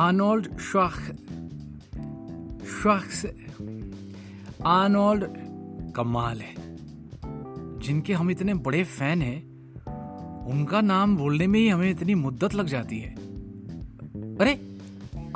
Arnold श्वाख श्वाख Arnold कमाल है, जिनके हम इतने बड़े फ़ैन हैं, उनका नाम बोलने में ही हमें इतनी मुद्दत लग जाती है। अरे,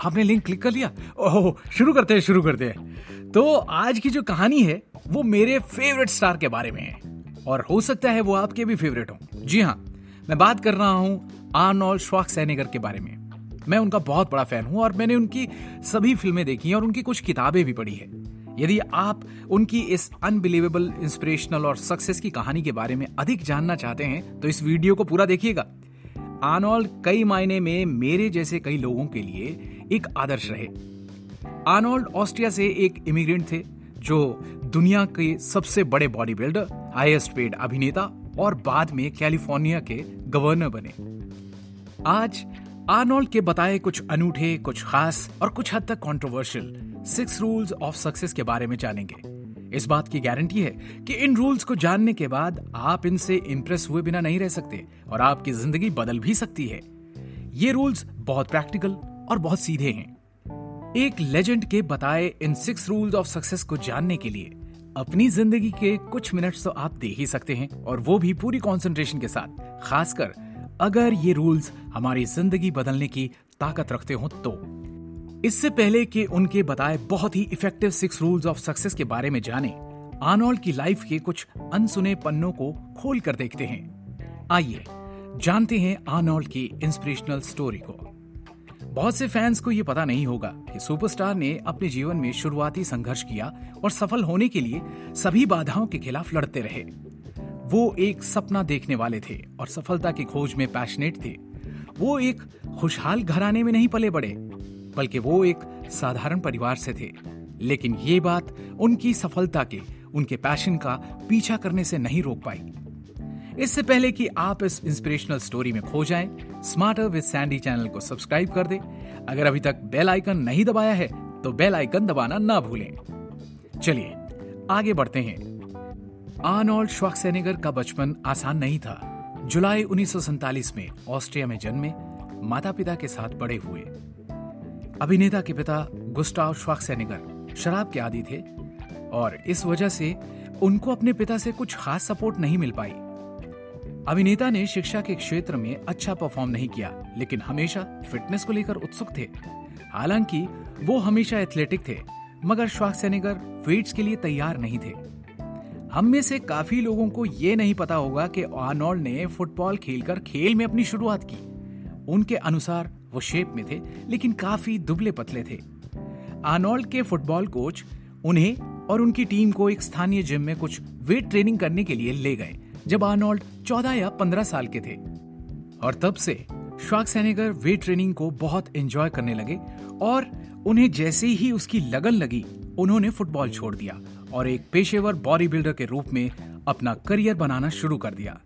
आपने लिंक क्लिक कर लिया? ओह, शुरू करते हैं, शुरू करते हैं। तो आज की जो कहानी है, वो मेरे फेवरेट स्टार के बारे में है। और हो सकता है वो आपके भी फेवरेट हो। जी हाँ मैं बात कर रहा हूँ आर्नोल्ड श्वाक्सेनेगर के बारे में। मैं उनका बहुत बड़ा फ़ैन हूँ और मैंने उनकी सभी फ़िल्में देखी हैं और उनकी कुछ किताबें भी पढ़ी है। यदि आप उनकी इस अनबिलीवेबल इंस्पिरेशनल और सक्सेस की कहानी के बारे में अधिक जानना चाहते हैं तो इस वीडियो को पूरा देखिएगा। आर्नोल्ड कई मायने में मेरे जैसे कई लोगों के लिए एक आदर्श रहे। आर्नोल्ड ऑस्ट्रिया से एक इमिग्रेंट थे, जो दुनिया के सबसे बड़े बॉडी बिल्डर हाईएस्ट पेड अभिनेता और बाद में कैलिफ़ोर्निया के गवर्नर बने। आज आर्नोल्ड के बताए कुछ अनूठे, कुछ खास और कुछ हद तक controversial six rules of success के बारे में जानेंगे। इस बात की गारंटी है कि इन रूल्स को जानने के बाद आप इनसे इंप्रेस हुए बिना नहीं रह सकते और आपकी ज़िंदगी बदल भी सकती है। ये रूल्स बहुत प्रैक्टिकल और बहुत सीधे हैं। एक लेजेंड के बताए इन सिक्स रूल्स ऑफ़ सक्सेस को जानने के लिए अपनी ज़िंदगी के कुछ मिनट्स तो आप दे ही सकते हैं और वो भी पूरी कंसंट्रेशन के साथ, खासकर अगर ये रूल्स हमारी ज़िंदगी बदलने की ताकत रखते हो तो। इससे पहले कि उनके बताए बहुत ही effective six rules of success के बारे में जाने आर्नोल्ड की लाइफ के कुछ अनसुने पन्नों को खोल कर देखते हैं। आइए, जानते हैं आर्नोल्ड की इंस्पिरेशनल स्टोरी को। बहुत से फैंस को यह पता नहीं होगा कि सुपरस्टार ने अपने जीवन में शुरुआती संघर्ष किया और सफल होने के लिए सभी बाधाओं के खिलाफ लड़ते रहे। वो एक सपना देखने वाले थे और सफलता की खोज में पैशनेट थे। वो एक खुशहाल घराने में नहीं पले बड़े बल्कि वो एक साधारण परिवार से थे। लेकिन ये बात उनकी सफलता के उनके पैशन का पीछा करने से नहीं रोक पाई। इससे पहले कि आप इस इंस्पिरेशनल स्टोरी में खो जाएँ, स्मार्टर विद सैंडी चैनल को सब्सक्राइब कर दें। अगर अभी तक बेल आइकन नहीं दबाया है तो बेल आइकन दबाना ना भूलें। चलिए आगे बढ़ते हैं। आर्नोल्ड श्वाक्सेनेगर का बचपन आसान नहीं था। जुलाई उन्नीस में ऑस्ट्रिया में जन्मे माता पिता के साथ बड़े हुए। अभिनेता के पिता गुस्टाव श्वाक्सेनेगर शराब के आदि थे और इस वजह से उनको अपने पिता से कुछ खास सपोर्ट नहीं मिल पाई। अभिनेता ने शिक्षा के क्षेत्र में अच्छा परफॉर्म नहीं किया, लेकिन हमेशा फिटनेस को लेकर उत्सुक थे। हालाँकि वो हमेशा एथलेटिक थे, मगर श्वाक्सेनेगर वेट्स के लिए तैयार नहीं थे। हम में से काफ़ी लोगों को ये नहीं पता होगा कि आर्नोल्ड ने फुटबॉल खेलकर खेल में अपनी शुरुआत की। उनके अनुसार, वो शेप में थे, लेकिन काफ़ी दुबले पतले थे। आर्नोल्ड के फुटबॉल कोच उन्हें और उनकी टीम को एक स्थानीय जिम में कुछ वेट ट्रेनिंग करने के लिए ले गए, जब आर्नोल्ड 14 या 15 साल के थे। और तब से श्वाक सैनेगर वेट ट्रेनिंग को बहुत एंजॉय करने लगे और उन्हें जैसे ही उसकी लगन लगी, उन्होंने फुटबॉल छोड़ दिया। और एक पेशेवर बॉडी बिल्डर के रूप में अपना करियर बनाना शुरू कर दिया।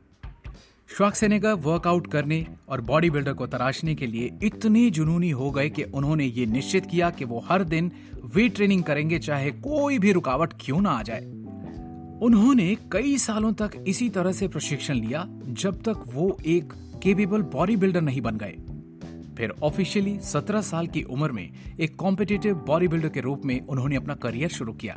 श्वाक्सेनेगर वर्कआउट करने और बॉडी बिल्डर को तराशने के लिए इतने जुनूनी हो गए कि उन्होंने ये निश्चित किया कि वो हर दिन वेट ट्रेनिंग करेंगे, चाहे कोई भी रुकावट क्यों ना आ जाए। उन्होंने कई सालों तक इसी तरह से प्रशिक्षण लिया, जब तक वो एक केपेबल बॉडी बिल्डर नहीं बन गए। फिर ऑफिशियली 17 साल की उम्र में एक कॉम्पिटेटिव बॉडी बिल्डर के रूप में उन्होंने अपना करियर शुरू किया।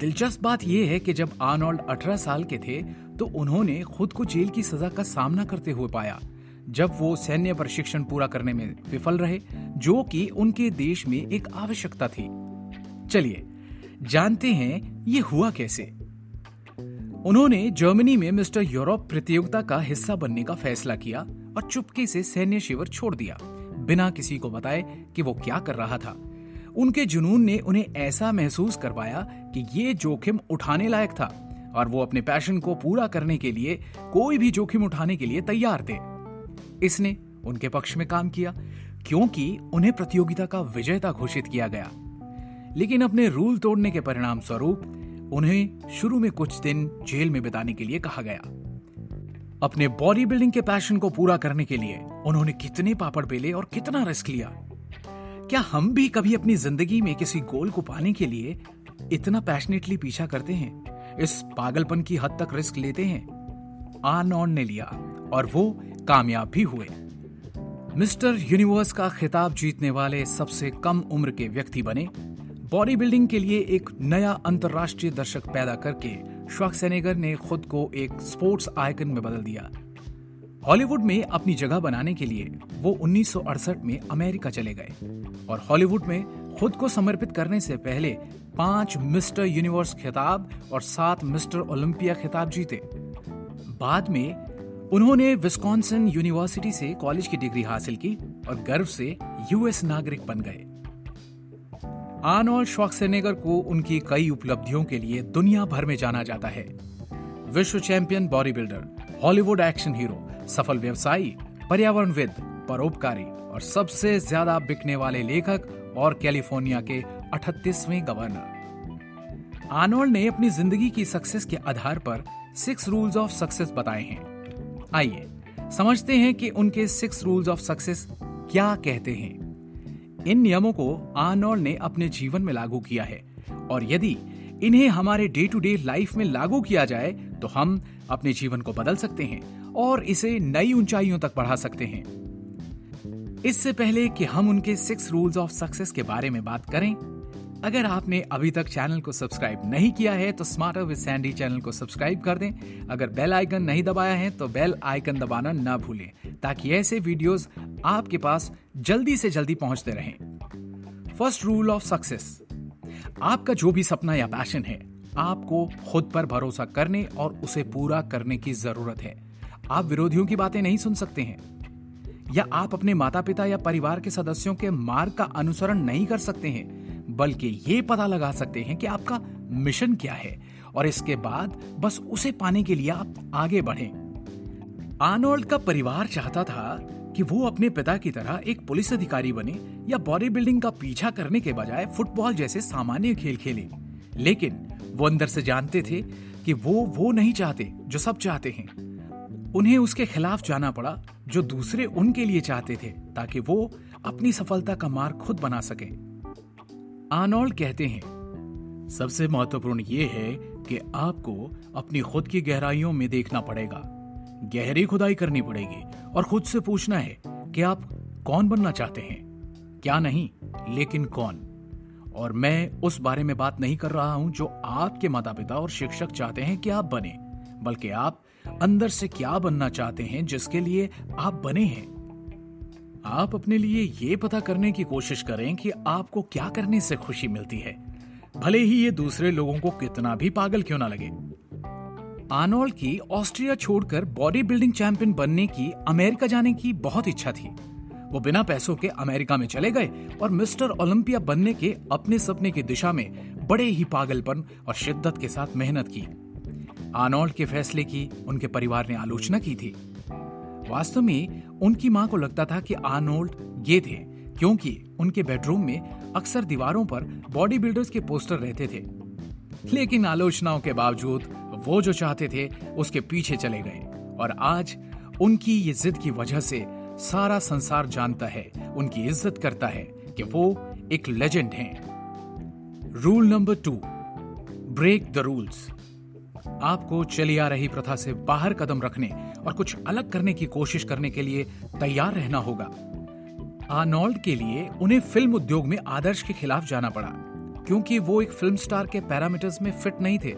दिलचस्प बात यह है कि जब आर्नोल्ड 18 साल के थे तो उन्होंने खुद को जेल की सजा का सामना करते हुए पाया, जब वो सैन्य प्रशिक्षण पूरा करने में विफल रहे, जो कि उनके देश में एक आवश्यकता थी। चलिए, जानते हैं ये हुआ कैसे। उन्होंने जर्मनी में मिस्टर यूरोप प्रतियोगिता का हिस्सा बनने का फैसला किया और चुपके से सैन्य शिविर छोड़ दिया, बिना किसी को बताए कि वो क्या कर रहा था। उनके जुनून ने उन्हें ऐसा महसूस करवाया कि ये जोखिम उठाने लायक था और वो अपने पैशन को पूरा करने के लिए कोई भी जोखिम उठाने के लिए तैयार थे। इसने उनके पक्ष में काम किया, क्योंकि उन्हें प्रतियोगिता का विजेता घोषित किया गया। लेकिन अपने रूल तोड़ने के परिणाम स्वरूप उन्हें शुरू में कुछ दिन जेल में बिताने के लिए कहा गया। अपने बॉडी बिल्डिंग के पैशन को पूरा करने के लिए उन्होंने कितने पापड़ बेले और कितना रिस्क लिया? क्या हम भी कभी अपनी ज़िंदगी में किसी गोल को पाने के लिए इतना पैशनेटली पीछा करते हैं? इस पागलपन की हद तक रिस्क लेते हैं? आर्नॉन ने लिया, और वो कामयाब भी हुए। मिस्टर यूनिवर्स का खिताब जीतने वाले सबसे कम उम्र के व्यक्ति बने। बॉडी बिल्डिंग के लिए एक नया अंतर्राष्ट्रीय दर्शक पैदा करके श्वाक्सेनेगर ने खुद को एक स्पोर्ट्स आइकन में बदल दिया। हॉलीवुड में अपनी जगह बनाने के लिए वो 1968 में अमेरिका चले गए। और हॉलीवुड में खुद को समर्पित करने से पहले पाँच मिस्टर यूनिवर्स खिताब और सात मिस्टर ओलंपिया खिताब जीते। बाद में उन्होंने विस्कॉन्सन यूनिवर्सिटी से कॉलेज की डिग्री हासिल की और गर्व से यूएस नागरिक बन गए। आर्नोल्ड श्वाक्सेनेगर को उनकी कई उपलब्धियों के लिए दुनिया भर में जाना जाता है। विश्व champion body builder Hollywood action hero सफल व्यवसायी, पर्यावरणविद, परोपकारी और सबसे ज़्यादा बिकने वाले लेखक और कैलिफ़ोर्निया के अठतीसवें गवर्नर। आर्नोल्ड ने अपनी ज़िंदगी की सक्सेस के आधार पर सिक्स रूल्स ऑफ़ सक्सेस बताए हैं। आइए, समझते हैं कि उनके सिक्स रूल्स ऑफ़ सक्सेस क्या कहते हैं। इन नियमों को आर्नोल्ड ने अपने जीवन में लागू किया है और यदि इन्हें हमारे डे टू डे लाइफ में लागू किया जाए तो हम अपने जीवन को बदल सकते हैं। और इसे नई ऊंचाइयों तक बढ़ा सकते हैं। इससे पहले कि हम उनके सिक्स रूल्स ऑफ़ सक्सेस के बारे में बात करें, अगर आपने अभी तक चैनल को सब्सक्राइब नहीं किया है तो स्मार्टर विद सैंडी चैनल को सब्सक्राइब कर दें। अगर बेल आइकन नहीं दबाया है तो बेल आइकन दबाना ना भूलें, ताकि ऐसे वीडियोस आपके पास जल्दी से जल्दी पहुँचते रहें। फ़र्स्ट रूल ऑफ़ सक्सेस, आपका जो भी सपना या पैशन है, आपको खुद पर भरोसा करने और उसे पूरा करने की ज़रूरत है। आप विरोधियों की बातें नहीं सुन सकते हैं। या आप अपने माता पिता या परिवार के सदस्यों के मार्ग का अनुसरण नहीं कर सकते हैं, बल्कि ये पता लगा सकते हैं कि आपका मिशन क्या है, और इसके बाद बस उसे पाने के लिए आप आगे बढ़ें। आर्नोल्ड का परिवार चाहता था कि वो अपने पिता की तरह एक पुलिस अधिकारी बने या बॉडी बिल्डिंग का पीछा करने के बजाय फुटबॉल जैसे सामान्य खेल खेले। लेकिन वो अंदर से जानते थे कि वो वो नहीं चाहते जो सब चाहते हैं। उन्हें उसके खिलाफ जाना पड़ा, जो दूसरे उनके लिए चाहते थे, ताकि वो अपनी सफलता का मार्ग खुद बना सके। आर्नोल्ड कहते हैं, सबसे महत्वपूर्ण ये है कि आपको अपनी खुद की गहराइयों में देखना पड़ेगा। गहरी खुदाई करनी पड़ेगी और खुद से पूछना है कि आप कौन बनना चाहते हैं। क्या नहीं, लेकिन कौन? और मैं उस बारे में बात नहीं कर रहा हूँ जो आपके माता पिता और शिक्षक चाहते हैं कि आप बने, बल्कि आप अंदर से क्या बनना चाहते हैं, जिसके लिए आप बने हैं? आप अपने लिए ये पता करने की कोशिश करें कि आपको क्या करने से खुशी मिलती है। भले ही ये दूसरे लोगों को कितना भी पागल क्यों ना लगे। आर्नोल्ड की ऑस्ट्रिया छोड़कर बॉडी बिल्डिंग चैंपियन बनने की, अमेरिका जाने की बहुत इच्छा थी। वो बिना पैसों के अमेरिका में चले गए और मिस्टर ओलंपिया बनने के अपने सपने की दिशा में बड़े ही पागलपन और शिद्दत के साथ मेहनत की। आर्नोल्ड के फैसले की उनके परिवार ने आलोचना की थी। वास्तव में उनकी माँ को लगता था कि आर्नोल्ड गे थे, क्योंकि उनके बेडरूम में अक्सर दीवारों पर बॉडी बिल्डर्स के पोस्टर रहते थे। लेकिन आलोचनाओं के बावजूद वो जो चाहते थे, उसके पीछे चले गए। और आज उनकी ये जिद की वजह से सारा संसार जानता है, उनकी इज़्ज़त करता है कि वो एक लेजेंड हैं। Rule number two break the rules आपको चली आ रही प्रथा से बाहर कदम रखने और कुछ अलग करने की कोशिश करने के लिए तैयार रहना होगा। आर्नोल्ड के लिए उन्हें फ़िल्म उद्योग में आदर्श के खिलाफ जाना पड़ा, क्योंकि वो एक फ़िल्म स्टार के पैरामीटर्स में फिट नहीं थे।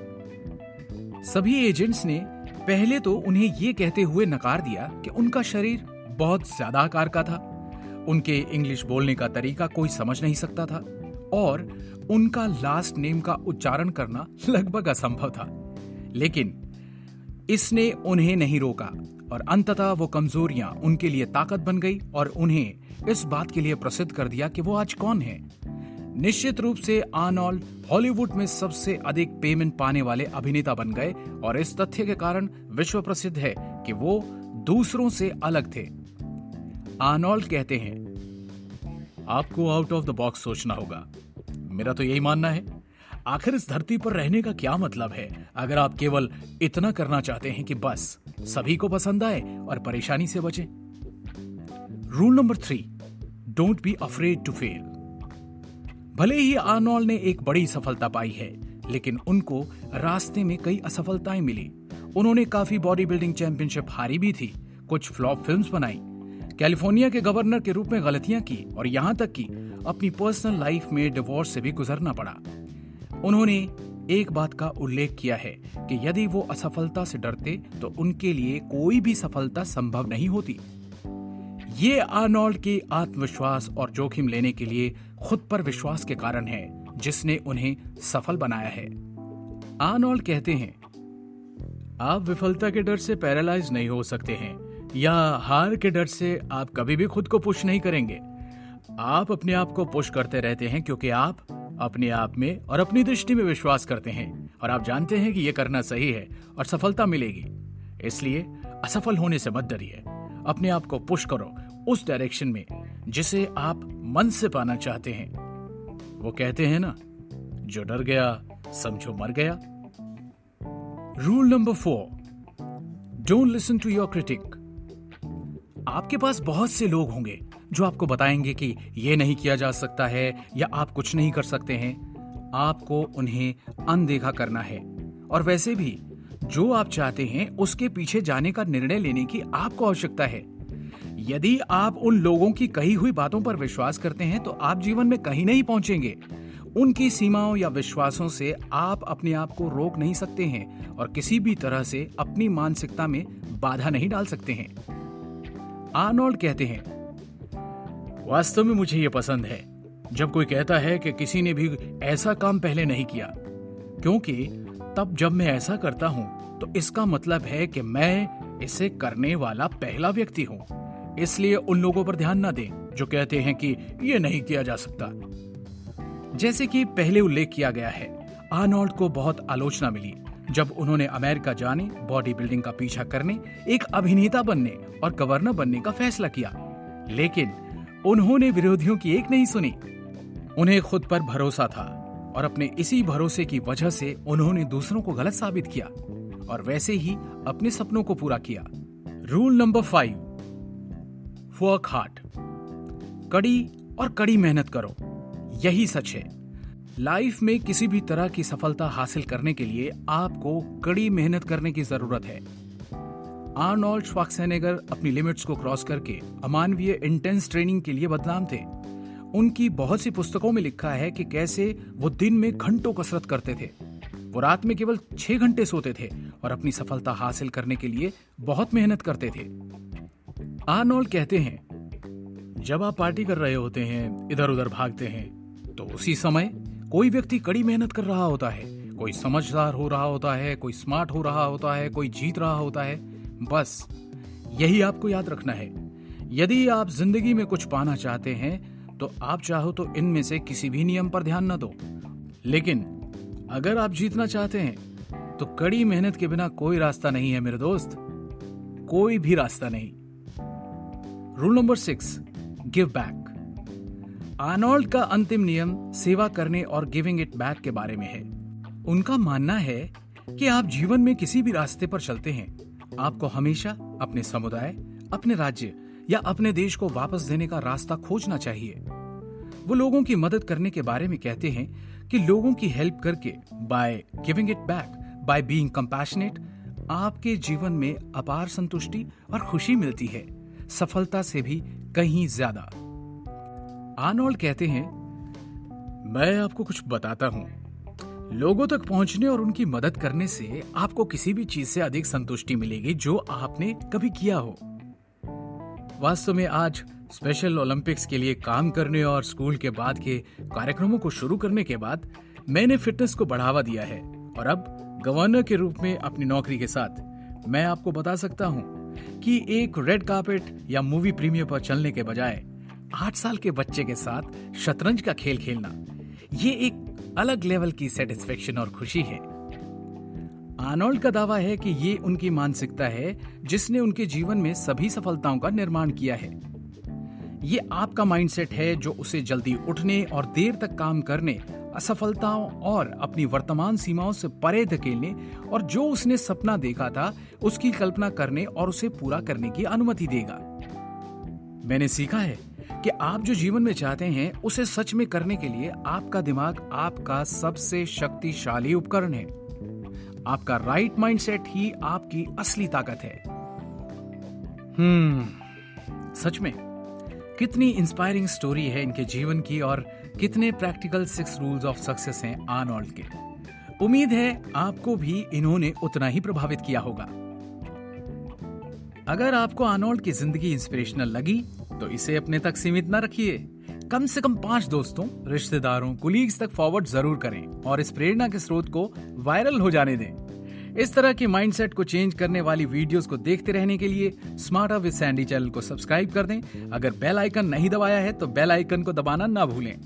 सभी एजेंट्स ने पहले तो उन्हें ये कहते हुए नकार दिया कि उनका शरीर बहुत ज़्यादा आकार का था। उनके इंग्लिश बोलने का तरीका कोई समझ नहीं सकता था, और उनका लास्ट नेम का उच्चारण करना लगभग असंभव था। लेकिन इसने उन्हें नहीं रोका और अंततः वो कमजोरियाँ उनके लिए ताकत बन गई और उन्हें इस बात के लिए प्रसिद्ध कर दिया कि वो आज कौन है। निश्चित रूप से आर्नोल्ड हॉलीवुड में सबसे अधिक पेमेंट पाने वाले अभिनेता बन गए और इस तथ्य के कारण विश्व प्रसिद्ध है कि वो दूसरों से अलग थे। आर्नोल्ड कहते हैं, आपको आउट ऑफ़ द बॉक्स सोचना होगा। मेरा तो यही मानना है। आखिर इस धरती पर रहने का क्या मतलब है? अगर आप केवल इतना करना चाहते हैं कि बस सभी को पसंद आए और परेशानी से बचें। Rule number three don't be afraid to fail भले ही आर्नोल्ड ने एक बड़ी सफलता पाई है, लेकिन उनको रास्ते में कई असफलताएँ मिली। उन्होंने काफ़ी बॉडी बिल्डिंग चैंपियनशिप हारी भी थी, कुछ फ्लॉप फिल्म्स बनाई कैलिफ़ोर्निया के गवर्नर के रूप में गलतियाँ की और यहाँ तक कि अपनी पर्सनल लाइफ में डिवोर्स से भी गुजरना पड़ा। उन्होंने एक बात का उल्लेख किया है कि यदि वो असफलता से डरते तो उनके लिए कोई भी सफलता संभव नहीं होती। ये आर्नोल्ड के आत्मविश्वास और जोखिम लेने के लिए खुद पर विश्वास के कारण है, जिसने उन्हें सफल बनाया है। आर्नोल्ड कहते हैं, आप विफलता के डर से पैरालाइज नहीं हो सकते हैं, या हार के डर से आप कभी भी खुद को पुश नहीं करेंगे। आप अपने आप को पुश करते रहते हैं, क्योंकि आप अपने आप में और अपनी दृष्टि में विश्वास करते हैं और आप जानते हैं कि यह करना सही है और सफलता मिलेगी। इसलिए असफल होने से मत डरिए। अपने आप को पुश करो उस डायरेक्शन में जिसे आप मन से पाना चाहते हैं। वो कहते हैं ना, जो डर गया, समझो मर गया। Rule number four don't listen to your critic आपके पास बहुत से लोग होंगे जो आपको बताएँगे कि यह नहीं किया जा सकता है या आप कुछ नहीं कर सकते हैं, आपको उन्हें अनदेखा करना है। और वैसे भी, जो आप चाहते हैं, उसके पीछे जाने का निर्णय लेने की आपको आवश्यकता है। यदि आप उन लोगों की कही हुई बातों पर विश्वास करते हैं तो आप जीवन में कहीं नहीं पहुँचेंगे। उनकी सीमाओं या विश्वासों से आप अपने आप को रोक नहीं सकते हैं और किसी भी तरह से अपनी मानसिकता में बाधा नहीं डाल सकते हैं। आर्नोल्ड कहते हैं वास्तव में मुझे ये पसंद है, जब कोई कहता है कि किसी ने भी ऐसा काम पहले नहीं किया। क्योंकि तब जब मैं ऐसा करता हूँ तो इसका मतलब है कि मैं इसे करने वाला पहला व्यक्ति हूँ। इसलिए उन लोगों पर ध्यान न दें, जो कहते हैं कि यह नहीं किया जा सकता। जैसे कि पहले उल्लेख किया गया है, आर्नोल्ड को बहुत आलोचना मिली, जब उन्होंने अमेरिका जाने बॉडी बिल्डिंग का पीछा करने, एक अभिनेता बनने और गवर्नर बनने का फैसला किया। लेकिन उन्होंने विरोधियों की एक नहीं सुनी। उन्हें खुद पर भरोसा था और अपने इसी भरोसे की वजह से उन्होंने दूसरों को गलत साबित किया और वैसे ही अपने सपनों को पूरा किया। Rule number five work hard कड़ी और कड़ी मेहनत करो। यही सच है। लाइफ में किसी भी तरह की सफलता हासिल करने के लिए आपको कड़ी मेहनत करने की ज़रूरत है। आर्नोल्ड श्वाक्सेनेगर अपनी लिमिट्स को क्रॉस करके अमानवीय इंटेंस ट्रेनिंग के लिए बदनाम थे। उनकी बहुत सी पुस्तकों में लिखा है कि कैसे वो दिन में घंटों कसरत करते थे। वो रात में केवल छह घंटे सोते थे और अपनी सफलता हासिल करने के लिए बहुत मेहनत करते थे। आर्नोल्ड कहते हैं, जब आप पार्टी कर रहे होते हैं इधर उधर भागते हैं तो उसी समय कोई व्यक्ति कड़ी मेहनत कर रहा होता है, कोई समझदार हो रहा होता है, कोई स्मार्ट हो रहा होता है, कोई जीत रहा होता है। बस, यही आपको याद रखना है। यदि आप ज़िंदगी में कुछ पाना चाहते हैं तो आप चाहो तो इनमें से किसी भी नियम पर ध्यान न दो। लेकिन, अगर आप जीतना चाहते हैं तो कड़ी मेहनत के बिना कोई रास्ता नहीं है, मेरे दोस्त। कोई भी रास्ता नहीं। Rule number six give back Arnold का अंतिम नियम, सेवा करने और गिविंग इट बैक के बारे में है। उनका मानना है कि आप जीवन में किसी भी रास्ते पर चलते हैं। आपको हमेशा अपने समुदाय, अपने राज्य या अपने देश को वापस देने का रास्ता खोजना चाहिए। वो लोगों की मदद करने के बारे में कहते हैं कि लोगों की हेल्प करके by giving it back by being compassionate आपके जीवन में अपार संतुष्टि और खुशी मिलती है, सफलता से भी कहीं ज़्यादा। आर्नोल्ड कहते हैं, मैं आपको कुछ बताता हूँ। लोगों तक पहुँचने और उनकी मदद करने से आपको किसी भी चीज़ से अधिक संतुष्टि मिलेगी जो आपने कभी किया हो। वास्तव में आज स्पेशल ओलंपिक्स के लिए काम करने और स्कूल के बाद के कार्यक्रमों को शुरू करने के बाद मैंने फिटनेस को बढ़ावा दिया है और अब गवर्नर के रूप में अपनी नौकरी के साथ मैं आपको बता सकता हूँ कि एक रेड कार्पेट या मूवी प्रीमियर पर चलने के बजाय आठ साल के बच्चे के साथ शतरंज का खेल खेलना, ये एक अलग लेवल की सेटिस्फेक्शन और खुशी है। आर्नोल्ड का दावा है कि ये उनकी मानसिकता है, जिसने उनके जीवन में सभी सफलताओं का निर्माण किया है। ये आपका माइंडसेट है जो उसे जल्दी उठने और देर तक काम करने, असफलताओं और अपनी वर्तमान सीमाओं से परे धकेलने और जो उसने सपना देखा था, उसकी कल्पना करने और उसे पूरा करने की अनुमति देगा। मैंने सीखा है कि आप जो जीवन में चाहते हैं, उसे सच में करने के लिए आपका दिमाग आपका सबसे शक्तिशाली उपकरण है। आपका राइट माइंडसेट ही आपकी असली ताकत है। हम्म सच में, कितनी इंस्पायरिंग स्टोरी है इनके जीवन की और कितने practical six rules of success हैं आर्नोल्ड के। उम्मीद है आपको भी इन्होंने उतना ही प्रभावित किया होगा। अगर आपको आर्नोल्ड की ज़िंदगी इंस्पिरेशनल लगी तो इसे अपने तक सीमित न रखिए। कम से कम पाँच दोस्तों, रिश्तेदारों कुलीग्स तक फॉरवर्ड ज़रूर करें और इस प्रेरणा के स्रोत को वायरल हो जाने दें। इस तरह की माइंडसेट को चेंज करने वाली वीडियोस को देखते रहने के लिए स्मार्ट विद सैंडी चैनल को सब्सक्राइब कर दें। अगर बेल आइकन नहीं दबाया है तो बेल आइकन को दबाना ना भूलें।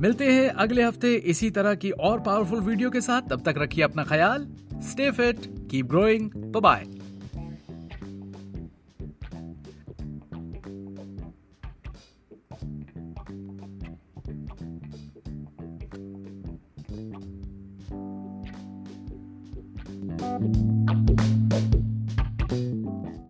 मिलते हैं अगले हफ़्ते इसी तरह की और पावरफुल वीडियो के साथ। तब तक रखिए अपना ख्याल। Stay fit keep growing bye